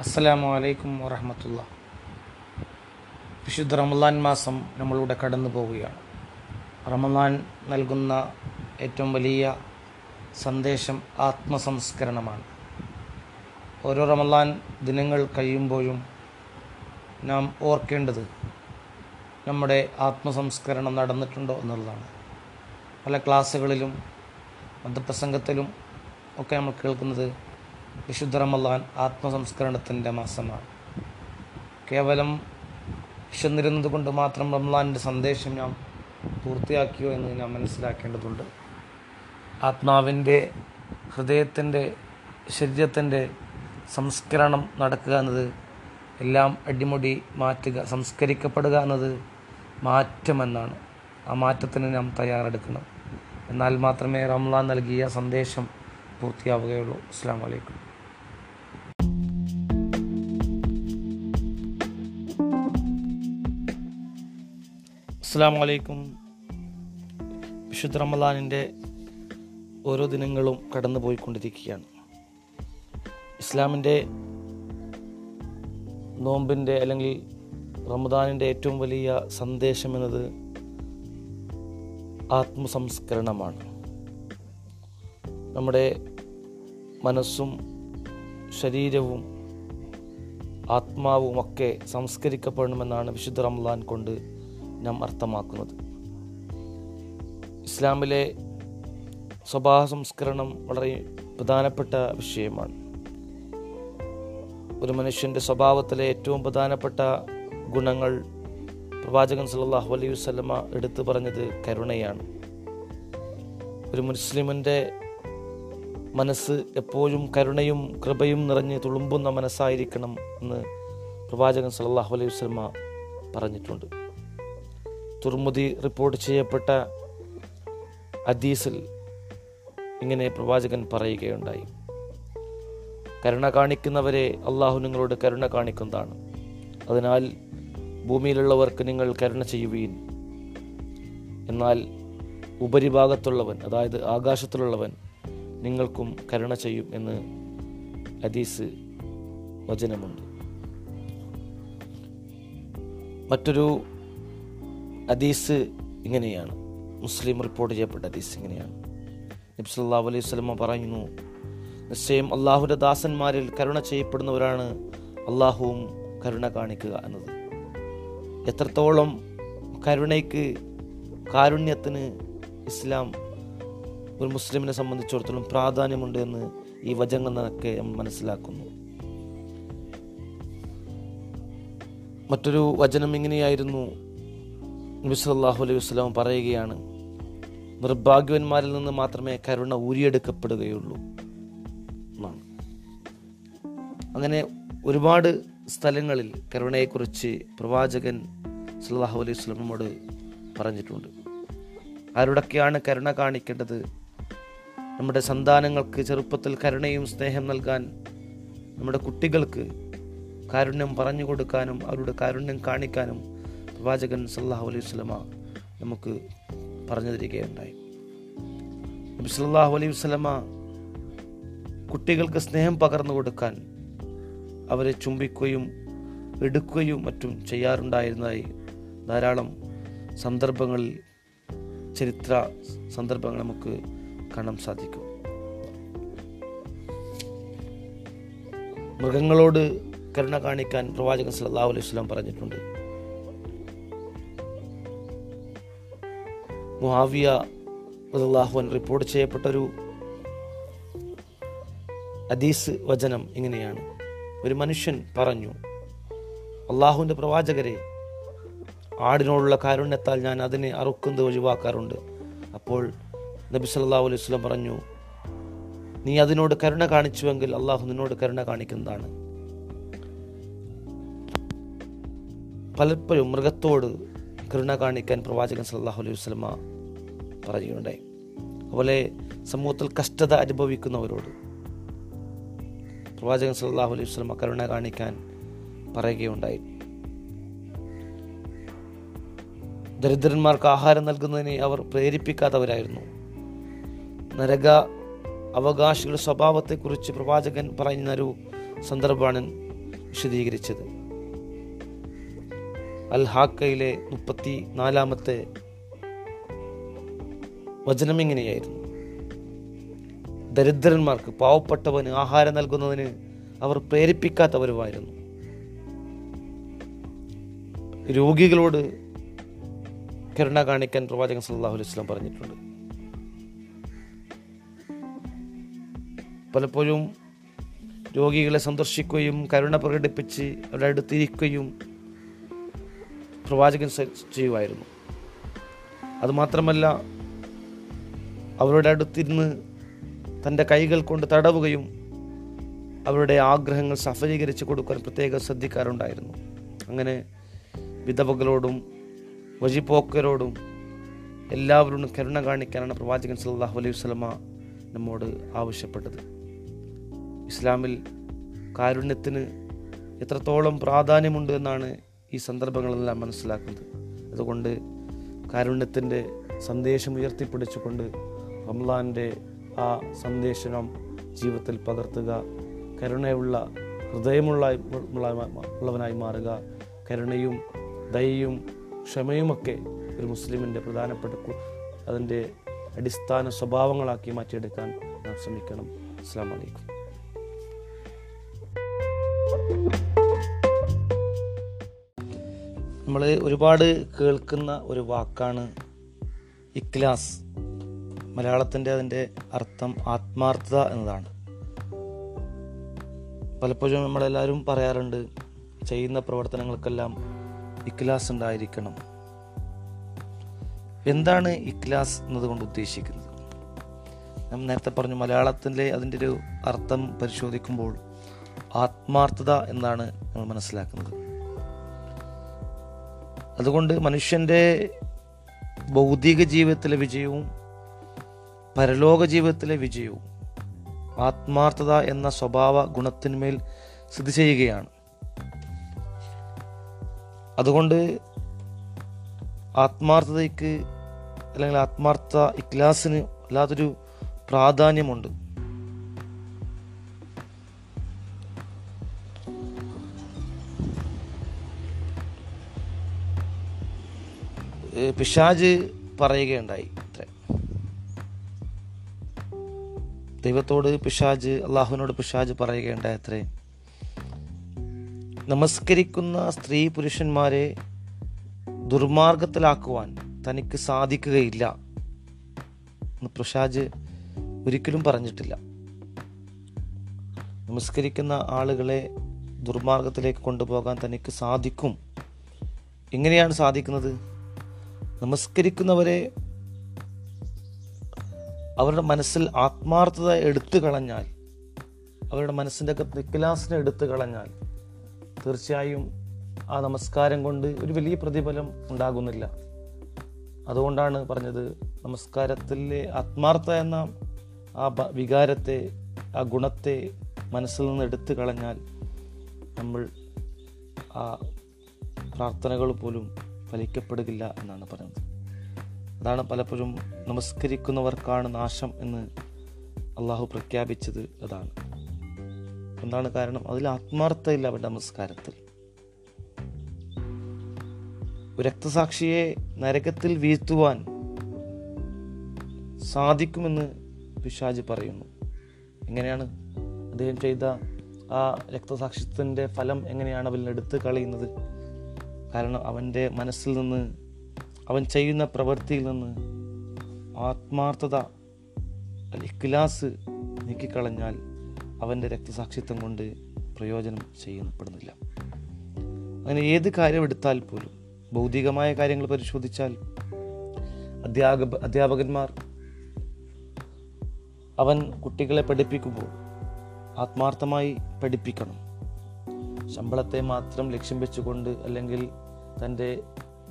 അസ്സലാമു അലൈക്കും വറഹമത്തുള്ള. വിശുദ്ധ റമദാൻ മാസം നമ്മളിവിടെ കടന്നു പോവുകയാണ്. റമദാൻ നൽകുന്ന ഏറ്റവും വലിയ സന്ദേശം ആത്മസംസ്കരണമാണ്. ഓരോ റമദാൻ ദിനങ്ങൾ കഴിയുമ്പോഴും നാം ഓർക്കേണ്ടത് നമ്മുടെ ആത്മസംസ്കരണം നടന്നിട്ടുണ്ടോ എന്നുള്ളതാണ്. പല ക്ലാസ്സുകളിലും മതപ്രസംഗത്തിലും ഒക്കെ നമ്മൾ കേൾക്കുന്നത് വിശുദ്ധ റമദാൻ ആത്മസംസ്കരണത്തിന്റെ മാസമാണ്. കേവലം വിശന്നിരുന്നത് കൊണ്ട് മാത്രം റംലാന്റെ സന്ദേശം നാം പൂർത്തിയാക്കിയോ എന്ന് ഞാൻ മനസ്സിലാക്കേണ്ടതുണ്ട്. ആത്മാവിന്റെ ഹൃദയത്തിന്റെ ശരീരത്തിന്റെ സംസ്കരണം നടക്കുക എന്നത് എല്ലാം അടിമുടി മാറ്റുക സംസ്കരിക്കപ്പെടുക എന്നത് മാറ്റമെന്നാണ്. ആ മാറ്റത്തിന് നാം തയ്യാറെടുക്കണം. എന്നാൽ മാത്രമേ റംലാൻ നൽകിയ സന്ദേശം പൂർത്തിയാവുകയുള്ളൂ. അസ്സാം വലൈക്കും അസ്സാം വലൈക്കും വിശുദ്ധ റമലാനിന്റെ ഓരോ ദിനങ്ങളും കടന്നു പോയിക്കൊണ്ടിരിക്കുകയാണ് ഇസ്ലാമിന്റെ നോമ്പിന്റെ അല്ലെങ്കിൽ റമദാനിന്റെ ഏറ്റവും വലിയ സന്ദേശം എന്നത് ആത്മസംസ്കരണമാണ്. നമ്മുടെ മനസ്സും ശരീരവും ആത്മാവുമൊക്കെ സംസ്കരിക്കപ്പെടണമെന്നാണ് വിശുദ്ധ റംലാൻ കൊണ്ട് നാം അർത്ഥമാക്കുന്നത്. ഇസ്ലാമിലെ സ്വഭാവ സംസ്കരണം വളരെ പ്രധാനപ്പെട്ട വിഷയമാണ്. ഒരു മനുഷ്യന്റെ സ്വഭാവത്തിലെ ഏറ്റവും പ്രധാനപ്പെട്ട ഗുണങ്ങൾ പ്രവാചകൻ സല്ലല്ലാഹു അലൈഹി വസ്ലമ എടുത്തു പറഞ്ഞത് കരുണയാണ്. ഒരു മുസ്ലിമിന്റെ മനസ്സ് എപ്പോഴും കരുണയും കൃപയും നിറഞ്ഞ് തുളുമ്പുന്ന മനസ്സായിരിക്കണം എന്ന് പ്രവാചകൻ സല്ലല്ലാഹു അലൈഹി വസ്ലമ പറഞ്ഞിട്ടുണ്ട്. തുർമുദി റിപ്പോർട്ട് ചെയ്യപ്പെട്ട അദീസിൽ ഇങ്ങനെ പ്രവാചകൻ പറയുകയുണ്ടായി. കരുണ കാണിക്കുന്നവരെ അള്ളാഹു നിങ്ങളോട് കരുണ കാണിക്കുന്നതാണ്. അതിനാൽ ഭൂമിയിലുള്ളവർക്ക് നിങ്ങൾ കരുണ ചെയ്യുവീൻ. എന്നാൽ ഉപരിഭാഗത്തുള്ളവൻ അതായത് ആകാശത്തിലുള്ളവൻ നിങ്ങൾക്കും കരുണ ചെയ്യും എന്ന് ഹദീസ് വചനമുണ്ട്. മറ്റൊരു ഹദീസ് ഇങ്ങനെയാണ്. മുസ്ലിം റിപ്പോർട്ട് ചെയ്യപ്പെട്ട ഹദീസ് ഇങ്ങനെയാണ്. നബ്സ് അല്ലാ അലൈഹി സ്വലമ പറയുന്നു നിശ്ചയം അള്ളാഹുവിന്റെ ദാസന്മാരിൽ കരുണ ചെയ്യപ്പെടുന്നവരാണ് അള്ളാഹുവും കരുണ കാണിക്കുക എന്നത്. എത്രത്തോളം കരുണയ്ക്ക് കാരുണ്യത്തിന് ഇസ്ലാം ഒരു മുസ്ലിമിനെ സംബന്ധിച്ചിടത്തോളം പ്രാധാന്യമുണ്ട് എന്ന് ഈ വചനങ്ങളൊക്കെ മനസ്സിലാക്കുന്നു. മറ്റൊരു വചനം ഇങ്ങനെയായിരുന്നു നബി സല്ലല്ലാഹു അലൈഹി വസ്ലാം പറയുകയാണ് നിർഭാഗ്യവന്മാരിൽ നിന്ന് മാത്രമേ കരുണ ഊരിയെടുക്കപ്പെടുകയുള്ളൂ എന്നാണ്. അങ്ങനെ ഒരുപാട് സ്ഥലങ്ങളിൽ കരുണയെക്കുറിച്ച് പ്രവാചകൻ സല്ലാഹു അലൈഹി വസ്ലമിനോട് പറഞ്ഞിട്ടുണ്ട്. ആരോടൊക്കെയാണ് കരുണ കാണിക്കേണ്ടത്? നമ്മുടെ സന്താനങ്ങൾക്ക് ചെറുപ്പത്തിൽ കരുണയും സ്നേഹം നൽകാൻ നമ്മുടെ കുട്ടികൾക്ക് കാരുണ്യം പറഞ്ഞു കൊടുക്കാനും അവരുടെ കാരുണ്യം കാണിക്കാനും പ്രവാചകൻ സല്ലാഹു അലൈഹി സ്വലമ നമുക്ക് പറഞ്ഞു തരികയുണ്ടായി. നബി സല്ലാഹു അലൈഹി സ്വലമ കുട്ടികൾക്ക് സ്നേഹം പകർന്നു കൊടുക്കാൻ അവരെ ചുംബിക്കുകയും എടുക്കുകയും മറ്റും ചെയ്യാറുണ്ടായിരുന്നതായി ധാരാളം സന്ദർഭങ്ങളിൽ ചരിത്ര സന്ദർഭങ്ങൾ നമുക്ക് കാണാൻ സാധിക്കും. മൃഗങ്ങളോട് കരുണ കാണിക്കാൻ പ്രവാചകൻ സല്ലല്ലാഹു അലൈഹി സ്വലം പറഞ്ഞിട്ടുണ്ട്. മുഹാവിയ അള്ളാഹുവൻ റിപ്പോർട്ട് ചെയ്യപ്പെട്ടൊരു അദീസ് വചനം ഇങ്ങനെയാണ്. ഒരു മനുഷ്യൻ പറഞ്ഞു അള്ളാഹുവിന്റെ പ്രവാചകരെ ആടിനോടുള്ള കാരുണ്യത്താൽ ഞാൻ അതിനെ അറുക്കുന്നത് ഒഴിവാക്കാറുണ്ട്. അപ്പോൾ നബി സല്ലാ അലൈഹി വസല്ലം പറഞ്ഞു നീ അതിനോട് കരുണ കാണിച്ചുവെങ്കിൽ അള്ളാഹു നിന്നോട് കരുണ കാണിക്കുന്നതാണ്. പലപ്പോഴും മൃഗത്തോട് കരുണ കാണിക്കാൻ പ്രവാചകൻ സല്ലാഹു അലൈഹി വസ്ലമ പറയുകയുണ്ടായി. അതുപോലെ സമൂഹത്തിൽ കഷ്ടത അനുഭവിക്കുന്നവരോട് പ്രവാചകൻ സല്ലാഹു അലൈഹി വസ്ലമ കരുണ കാണിക്കാൻ പറയുകയുണ്ടായി. ദരിദ്രന്മാർക്ക് ആഹാരം നൽകുന്നതിനെ അവർ പ്രേരിപ്പിക്കാത്തവരായിരുന്നു. നരക അവകാശികളുടെ സ്വഭാവത്തെക്കുറിച്ച് പ്രവാചകൻ പറയുന്നൊരു സന്ദർഭമാണ് വിശദീകരിച്ചത്. അൽ ഹാക്കയിലെ മുപ്പത്തി നാലാമത്തെ വചനം ഇങ്ങനെയായിരുന്നു. ദരിദ്രന്മാർക്ക് പാവപ്പെട്ടവന് ആഹാരം നൽകുന്നതിന് അവർ പ്രേരിപ്പിക്കാത്തവരുമായിരുന്നു. രോഗികളോട് കരുണ കാണിക്കാൻ പ്രവാചകൻ സല്ലല്ലാഹു അലൈഹി വസല്ലം പറഞ്ഞിട്ടുണ്ട്. പലപ്പോഴും രോഗികളെ സന്ദർശിക്കുകയും കരുണ പ്രകടിപ്പിച്ച് അവരുടെ അടുത്തിരിക്കുകയും പ്രവാചകൻ ചെയ്യുമായിരുന്നു. അതുമാത്രമല്ല അവരുടെ അടുത്തിരുന്ന് തന്റെ കൈകൾ കൊണ്ട് തടവുകയും അവരുടെ ആഗ്രഹങ്ങൾ സഫലീകരിച്ച് കൊടുക്കാൻ പ്രത്യേകം ശ്രദ്ധിക്കാറുണ്ടായിരുന്നു. അങ്ങനെ വിധവകളോടും വഴിപോക്കരോടും എല്ലാവരോടും കരുണ കാണിക്കാനാണ് പ്രവാചകൻ സല്ലാഹു അലൈഹി വസല്ലമ നമ്മോട് ആവശ്യപ്പെട്ടത്. ഇസ്ലാമിൽ കാരുണ്യത്തിന് എത്രത്തോളം പ്രാധാന്യമുണ്ട് എന്നാണ് ഈ സന്ദർഭങ്ങളെല്ലാം മനസ്സിലാക്കുന്നത്. അതുകൊണ്ട് കാരുണ്യത്തിന്റെ സന്ദേശം ഉയർത്തിപ്പിടിച്ചുകൊണ്ട് റംലാന്റെ ആ സന്ദേശം ജീവിതത്തിൽ പകർത്തുക. കരുണയുള്ള ഹൃദയമുള്ള ഉള്ളവനായി മാറുക. കരുണയും ദയയും ക്ഷമയുമൊക്കെ ഒരു മുസ്ലിമിന്റെ പ്രധാനപ്പെട്ട അതിന്റെ അടിസ്ഥാന സ്വഭാവങ്ങളാക്കി മാറ്റിയെടുക്കാൻ നാം ശ്രമിക്കണം. അസ്സാം വലൈക്കും നമ്മൾ ഒരുപാട് കേൾക്കുന്ന ഒരു വാക്കാണ് ഇക്ലാസ് മലയാളത്തിന്റെ അതിന്റെ അർത്ഥം ആത്മാർത്ഥത എന്നതാണ്. പലപ്പോഴും നമ്മളെല്ലാവരും പറയാറുണ്ട് ചെയ്യുന്ന പ്രവർത്തനങ്ങൾക്കെല്ലാം ഇക്ലാസ് ഉണ്ടായിരിക്കണം. എന്താണ് ഇക്ലാസ് എന്നതുകൊണ്ട് ഉദ്ദേശിക്കുന്നത്? ഞാൻ നേരത്തെ പറഞ്ഞു മലയാളത്തിലെ അതിന്റെ ഒരു അർത്ഥം പരിശോധിക്കുമ്പോൾ ആത്മാർത്ഥത എന്നാണ് നമ്മൾ മനസ്സിലാക്കുന്നത്. അതുകൊണ്ട് മനുഷ്യന്റെ ഭൗതിക ജീവിതത്തിലെ വിജയവും പരലോക ജീവിതത്തിലെ വിജയവും ആത്മാർത്ഥത എന്ന സ്വഭാവ ഗുണത്തിന്മേൽ സ്ഥിതി ചെയ്യുകയാണ്. അതുകൊണ്ട് ആത്മാർത്ഥതയ്ക്ക് അല്ലെങ്കിൽ ആത്മാർത്ഥ ഇക്ലാസിന് വല്ലാത്തൊരു പ്രാധാന്യമുണ്ട്. പിശാജ് പറയുകയുണ്ടായി. ദൈവത്തോട് പിശാജ് അള്ളാഹുവിനോട് പിശാജ് പറയുകയുണ്ടായി അത്രേ. നമസ്കരിക്കുന്ന സ്ത്രീ പുരുഷന്മാരെ ദുർമാർഗത്തിലാക്കുവാൻ തനിക്ക് സാധിക്കുകയില്ല എന്ന് പിശാജ് ഒരിക്കലും പറഞ്ഞിട്ടില്ല. നമസ്കരിക്കുന്ന ആളുകളെ ദുർമാർഗത്തിലേക്ക് കൊണ്ടുപോകാൻ തനിക്ക് സാധിക്കും. എങ്ങനെയാണ് സാധിക്കുന്നത്? നമസ്കരിക്കുന്നവരെ അവരുടെ മനസ്സിൽ ആത്മാർത്ഥത എടുത്തു കളഞ്ഞാൽ അവരുടെ മനസ്സിന്റെ അകത്ത് ഇക്ലാസിനെ എടുത്തു കളഞ്ഞാൽ തീർച്ചയായും ആ നമസ്കാരം കൊണ്ട് ഒരു വലിയ പ്രതിഫലം ഉണ്ടാകുന്നില്ല. അതുകൊണ്ടാണ് പറഞ്ഞത് നമസ്കാരത്തിലെ ആത്മാർത്ഥ എന്ന ആ വികാരത്തെ ആ ഗുണത്തെ മനസ്സിൽ നിന്ന് എടുത്തു കളഞ്ഞാൽ നമ്മൾ ആ പ്രാർത്ഥനകൾ പോലും ഫലിക്കപ്പെടുകയില്ല എന്നാണ് പറയുന്നത്. അതാണ് പലപ്പോഴും നമസ്കരിക്കുന്നവർക്കാണ് നാശം എന്ന് അള്ളാഹു പ്രഖ്യാപിച്ചത് അതാണ്. എന്താണ് കാരണം? അതിൽ ആത്മാർത്ഥയില്ല അവരുടെ നമസ്കാരത്തിൽ. രക്തസാക്ഷിയെ നരകത്തിൽ വീഴ്ത്തുവാൻ സാധിക്കുമെന്ന് പിശാജ് പറയുന്നു. എങ്ങനെയാണ് അദ്ദേഹം ചെയ്ത ആ രക്തസാക്ഷിത്വത്തിന്റെ ഫലം എങ്ങനെയാണ് അവരിൽ എടുത്തു കളയുന്നത്? കാരണം അവന്റെ മനസ്സിൽ നിന്ന് അവൻ ചെയ്യുന്ന പ്രവൃത്തിയിൽ നിന്ന് ആത്മാർത്ഥത ഇഖ്ലാസ് നീക്കിക്കളഞ്ഞാൽ അവന്റെ രക്തസാക്ഷിത്വം കൊണ്ട് പ്രയോജനം ചെയ്യപ്പെടുന്നില്ല. അങ്ങനെ ഏത് കാര്യം എടുത്താൽ പോലും ഭൗതികമായ കാര്യങ്ങൾ പരിശോധിച്ചാൽ അധ്യാപക അധ്യാപകന്മാർ അവൻ കുട്ടികളെ പഠിപ്പിക്കുമ്പോൾ ആത്മാർത്ഥമായി പഠിപ്പിക്കണം. ശമ്പളത്തെ മാത്രം ലക്ഷ്യം വെച്ചുകൊണ്ട് അല്ലെങ്കിൽ തന്റെ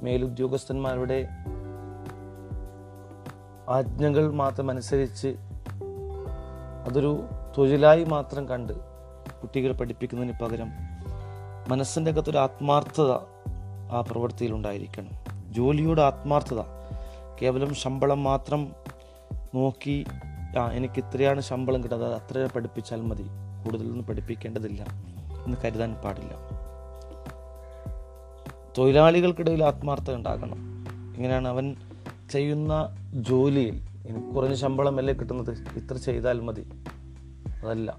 മേലുദ്യോഗസ്ഥന്മാരുടെ ആജ്ഞകൾ മാത്രം അനുസരിച്ച് അതൊരു തൊഴിലായി മാത്രം കണ്ട് കുട്ടികളെ പഠിപ്പിക്കുന്നതിന് പകരം മനസ്സിന്റെ അകത്തൊരു ആത്മാർത്ഥത ആ പ്രവൃത്തിയിൽ ഉണ്ടായിരിക്കണം. ജോലിയുടെ ആത്മാർത്ഥത. കേവലം ശമ്പളം മാത്രം നോക്കി ആ എനിക്ക് ഇത്രയാണ് ശമ്പളം കിട്ടുന്നത് അത് അത്ര പഠിപ്പിച്ചാൽ മതി. കൂടുതലൊന്നും പഠിപ്പിക്കേണ്ടതില്ല. എന്ന് കരുതാൻ പാടില്ല. തൊഴിലാളികൾക്കിടയിൽ ആത്മാർത്ഥത ഉണ്ടാകണം. ഇങ്ങനെയാണ് അവൻ ചെയ്യുന്ന ജോലിയിൽ എനിക്ക് കുറഞ്ഞ ശമ്പളമല്ലേ കിട്ടുന്നത്? ഇത്ര ചെയ്താൽ മതി. അതല്ല.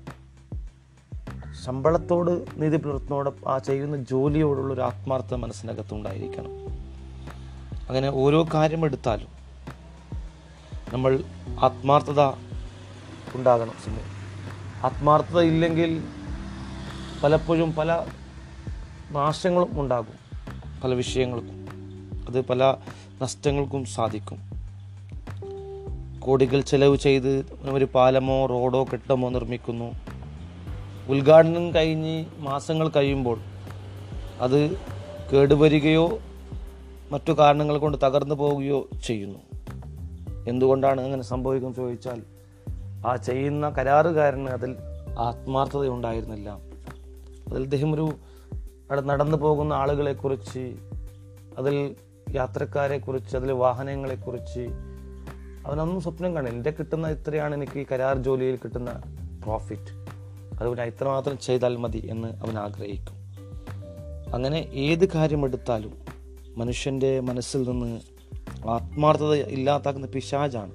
ശമ്പളത്തോട് നീതി പുലർത്തുന്നതോടെ ആ ചെയ്യുന്ന ജോലിയോടുള്ള ഒരു ആത്മാർത്ഥത മനസ്സിനകത്തുണ്ടായിരിക്കണം അങ്ങനെ ഓരോ കാര്യം എടുത്താലും നമ്മൾ ആത്മാർത്ഥത ഉണ്ടാകണം ആത്മാർത്ഥത ഇല്ലെങ്കിൽ പലപ്പോഴും പല നാശങ്ങളും ഉണ്ടാകും. പല വിഷയങ്ങൾക്കും. അത് പല നഷ്ടങ്ങൾക്കും സാധിക്കും. കോടികൾ ചെലവ് ചെയ്ത് ഒരു പാലമോ റോഡോ കെട്ടമോ നിർമ്മിക്കുന്നു. ഉദ്ഘാടനം കഴിഞ്ഞ് മാസങ്ങൾ കഴിയുമ്പോൾ അത് കേടുവരികയോ മറ്റു കാരണങ്ങൾ കൊണ്ട് തകർന്നു പോവുകയോ ചെയ്യുന്നു. എന്തുകൊണ്ടാണ് അങ്ങനെ സംഭവിക്കുന്നത് ചോദിച്ചാൽ ആ ചെയ്യുന്ന കരാറുകാരന് അതിൽ ആത്മാർത്ഥത ഉണ്ടായിരുന്നില്ല അതിൽ അദ്ദേഹം ഒരു നടന്നു പോകുന്ന ആളുകളെക്കുറിച്ച് അതിൽ യാത്രക്കാരെക്കുറിച്ച് അതിൽ വാഹനങ്ങളെക്കുറിച്ച് അവനൊന്നും സ്വപ്നം കാണില്ല എന്റെ കിട്ടുന്ന ഇത്രയാണ് എനിക്ക് ഈ കരാർ ജോലിയിൽ കിട്ടുന്ന പ്രോഫിറ്റ് അതുകൊണ്ട് ഇത്രമാത്രം ചെയ്താൽ മതി എന്ന് അവൻ ആഗ്രഹിക്കും. അങ്ങനെ ഏത് കാര്യമെടുത്താലും മനുഷ്യന്റെ മനസ്സിൽ നിന്ന് ആത്മാർത്ഥത ഇല്ലാതാക്കുന്ന പിശാജാണ്.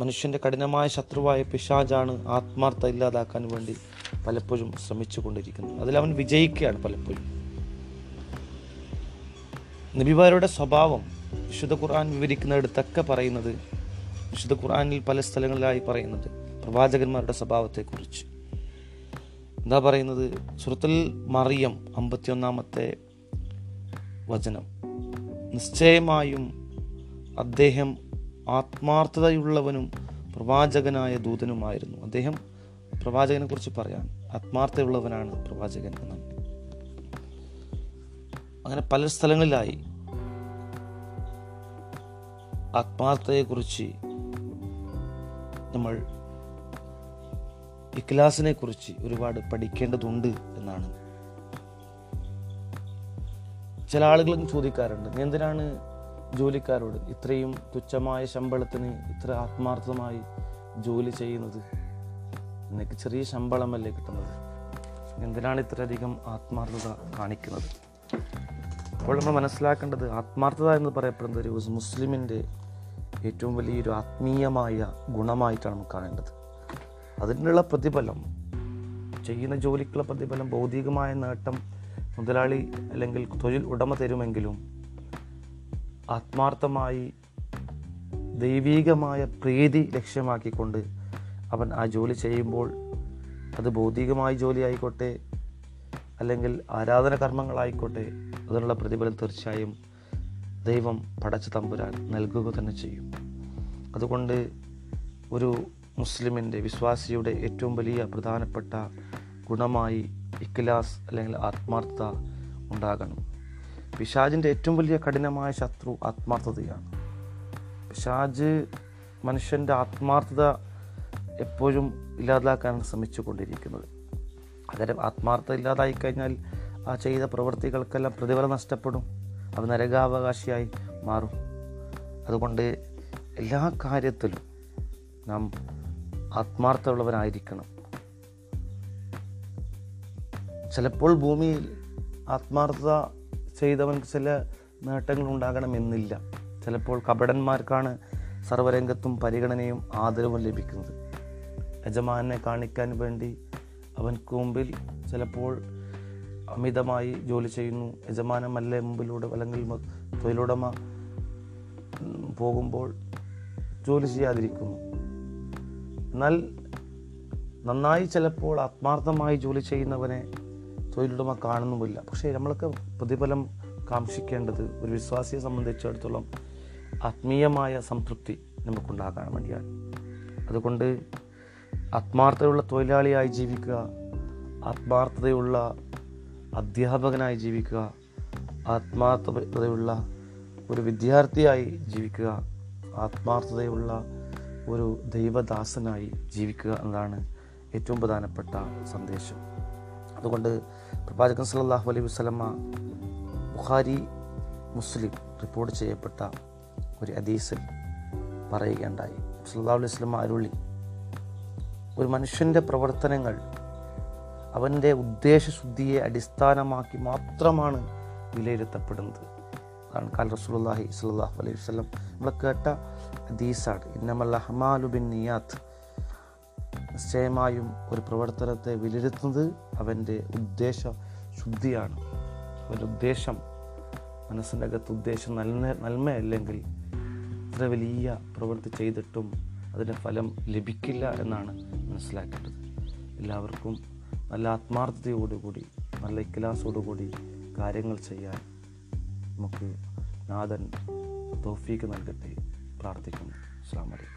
മനുഷ്യന്റെ കഠിനമായ ശത്രുവായ പിശാജാണ് ആത്മാർത്ഥത ഇല്ലാതാക്കാൻ വേണ്ടി പലപ്പോഴും ശ്രമിച്ചു കൊണ്ടിരിക്കുന്നത് അതിൽ അവൻ വിജയിക്കുകയാണ് പലപ്പോഴും. നബിമാരുടെ സ്വഭാവം വിശുദ്ധ ഖുർആൻ വിവരിക്കുന്നിടത്തൊക്കെ പറയുന്നത് വിശുദ്ധ ഖുർആനിൽ പല സ്ഥലങ്ങളിലായി പറയുന്നത് പ്രവാചകന്മാരുടെ സ്വഭാവത്തെക്കുറിച്ച്. എന്താ പറയുന്നത്? സുഹൃത്തിൽ മറിയം അമ്പത്തിയൊന്നാമത്തെ വചനം. നിശ്ചയമായും അദ്ദേഹം ആത്മാർത്ഥതയുള്ളവനും പ്രവാചകനായ ദൂതനുമായിരുന്നു. അദ്ദേഹം പ്രവാചകനെ കുറിച്ച് പറയാം. ആത്മാർത്ഥയുള്ളവനാണ് പ്രവാചകൻ എന്ന് അങ്ങനെ പല സ്ഥലങ്ങളിലായി ആത്മാർത്ഥതയെക്കുറിച്ച് നമ്മൾ ഇഖ്ലാസിനെ കുറിച്ച് ഒരുപാട് പഠിക്കേണ്ടതുണ്ട് എന്നാണ്. ചില ആളുകളും ചോദിക്കാറുണ്ട് നീ എന്തിനാണ് ജോലിക്കാരോട് ഇത്രയും തുച്ഛമായ ശമ്പളത്തിന് ഇത്ര ആത്മാർത്ഥമായി ജോലി ചെയ്യുന്നത്? നിനക്ക് ചെറിയ ശമ്പളമല്ലേ കിട്ടുന്നത്? എന്തിനാണ് ഇത്രയധികം ആത്മാർത്ഥത കാണിക്കുന്നത്? അപ്പോൾ നമ്മൾ മനസ്സിലാക്കേണ്ടത് ആത്മാർത്ഥത എന്ന് പറയപ്പെടുന്നത് ഒരു മുസ്ലിമിന്റെ ഏറ്റവും വലിയൊരു ആത്മീയമായ ഗുണമായിട്ടാണ് നമുക്ക് കാണേണ്ടത്. അതിനുള്ള പ്രതിഫലം ചെയ്യുന്ന ജോലിക്കുള്ള പ്രതിഫലം ഭൗതികമായ നേട്ടം മുതലാളി അല്ലെങ്കിൽ തൊഴിൽ ഉടമ തരുമെങ്കിലും ആത്മാർത്ഥമായി ദൈവീകമായ പ്രീതി ലക്ഷ്യമാക്കിക്കൊണ്ട് അവൻ ആ ജോലി ചെയ്യുമ്പോൾ അത് ഭൗതികമായ ജോലി ആയിക്കോട്ടെ അല്ലെങ്കിൽ ആരാധന കർമ്മങ്ങളായിക്കോട്ടെ അതിനുള്ള പ്രതിഫലം തീർച്ചയായും ദൈവം പടച്ച തമ്പുരാൻ നൽകുക തന്നെ ചെയ്യും. അതുകൊണ്ട് ഒരു മുസ്ലിമിന്റെ വിശ്വാസിയുടെ ഏറ്റവും വലിയ പ്രധാനപ്പെട്ട ഗുണമായി ഇഖ്ലാസ് അല്ലെങ്കിൽ ആത്മാർത്ഥത ഉണ്ടാകണം. പിശാജിന്റെ ഏറ്റവും വലിയ കഠിനമായ ശത്രു ആത്മാർത്ഥതയാണ്. പിശാജ് മനുഷ്യന്റെ ആത്മാർത്ഥത എപ്പോഴും ഇല്ലാതാക്കാൻ ശ്രമിച്ചു കൊണ്ടിരിക്കുന്നത് അന്നേരം ആത്മാർത്ഥത ഇല്ലാതായി കഴിഞ്ഞാൽ ആ ചെയ്ത പ്രവൃത്തികൾക്കെല്ലാം പ്രതിഫലം നഷ്ടപ്പെടും. അവ നരകാവകാശിയായി മാറും. അതുകൊണ്ട് എല്ലാ കാര്യത്തിലും നാം ആത്മാർത്ഥമുള്ളവരായിരിക്കണം ചിലപ്പോൾ ഭൂമിയിൽ ആത്മാർത്ഥത ചെയ്തവൻ ചില നേട്ടങ്ങൾ ഉണ്ടാകണമെന്നില്ല ചിലപ്പോൾ കപടന്മാർക്കാണ് സർവരംഗത്തും പരിഗണനയും ആദരവും ലഭിക്കുന്നത്. യജമാനെ കാണിക്കാൻ വേണ്ടി അവൻ കൂമ്പിൽ ചിലപ്പോൾ അമിതമായി ജോലി ചെയ്യുന്നു. യജമാനമല്ലേ മുമ്പിലൂടെ അല്ലെങ്കിൽ തൊഴിലുടമ പോകുമ്പോൾ ജോലി ചെയ്യാതിരിക്കുന്നു. എന്നാൽ നന്നായി ചിലപ്പോൾ ആത്മാർത്ഥമായി ജോലി ചെയ്യുന്നവനെ തൊഴിലുടമ കാണുന്നുമില്ല. പക്ഷേ നമ്മളൊക്കെ പ്രതിഫലം കാക്ഷിക്കേണ്ടത് ഒരു വിശ്വാസിയെ സംബന്ധിച്ചിടത്തോളം ആത്മീയമായ സംതൃപ്തി നമുക്കുണ്ടാകാൻ വേണ്ടിയാണ്. അതുകൊണ്ട് ആത്മാർത്ഥതയുള്ള തൊഴിലാളിയായി ജീവിക്കുക ആത്മാർത്ഥതയുള്ള അധ്യാപകനായി ജീവിക്കുക ആത്മാർത്ഥതയുള്ള ഒരു വിദ്യാർത്ഥിയായി ജീവിക്കുക ആത്മാർത്ഥതയുള്ള ഒരു ദൈവദാസനായി ജീവിക്കുക എന്നതാണ് ഏറ്റവും പ്രധാനപ്പെട്ട സന്ദേശം. അതുകൊണ്ട് പ്രവാചകൻ സല്ലല്ലാഹു അലൈഹി വസ്ലമ ബുഖാരി മുസ്ലിം റിപ്പോർട്ട് ചെയ്യപ്പെട്ട ഒരു അദീസിൽ പറയുകയുണ്ടായി. സല്ലാ അലൈഹി വസ്ലമ അരുളി ഒരു മനുഷ്യന്റെ പ്രവർത്തനങ്ങൾ അവന്റെ ഉദ്ദേശശുദ്ധിയെ അടിസ്ഥാനമാക്കി മാത്രമാണ് വിലയിരുത്തപ്പെടുന്നത്. കാരണം കാൽ റസൂലുള്ളാഹി സാഹ് അലൈഹി വസല്ലം നമ്മൾ കേട്ട ഹദീസാണ്. ഇന്നമല്ല അഹ്മാലു ബിൻ നിയാത്ത്. നിശ്ചയമായും ഒരു പ്രവർത്തനത്തെ വിലയിരുത്തുന്നത് അവന്റെ ഉദ്ദേശ ശുദ്ധിയാണ് അവന്റെ ഉദ്ദേശം മനസ്സിന്റെ അകത്ത് ഉദ്ദേശം നന്മ നന്മയല്ലെങ്കിൽ ഇത്ര വലിയ പ്രവൃത്തി ചെയ്തിട്ടും അതിന് ഫലം ലഭിക്കില്ല എന്നാണ് മനസ്സിലാക്കേണ്ടത്. എല്ലാവർക്കും നല്ല ആത്മാർത്ഥതയോടുകൂടി നല്ല ഇക്കിലാസോടുകൂടി കാര്യങ്ങൾ ചെയ്യാൻ നമുക്ക് നാഥൻ തോഫീക്ക് നൽകട്ടെ. പ്രാർത്ഥിക്കുന്നു. അസ്സാം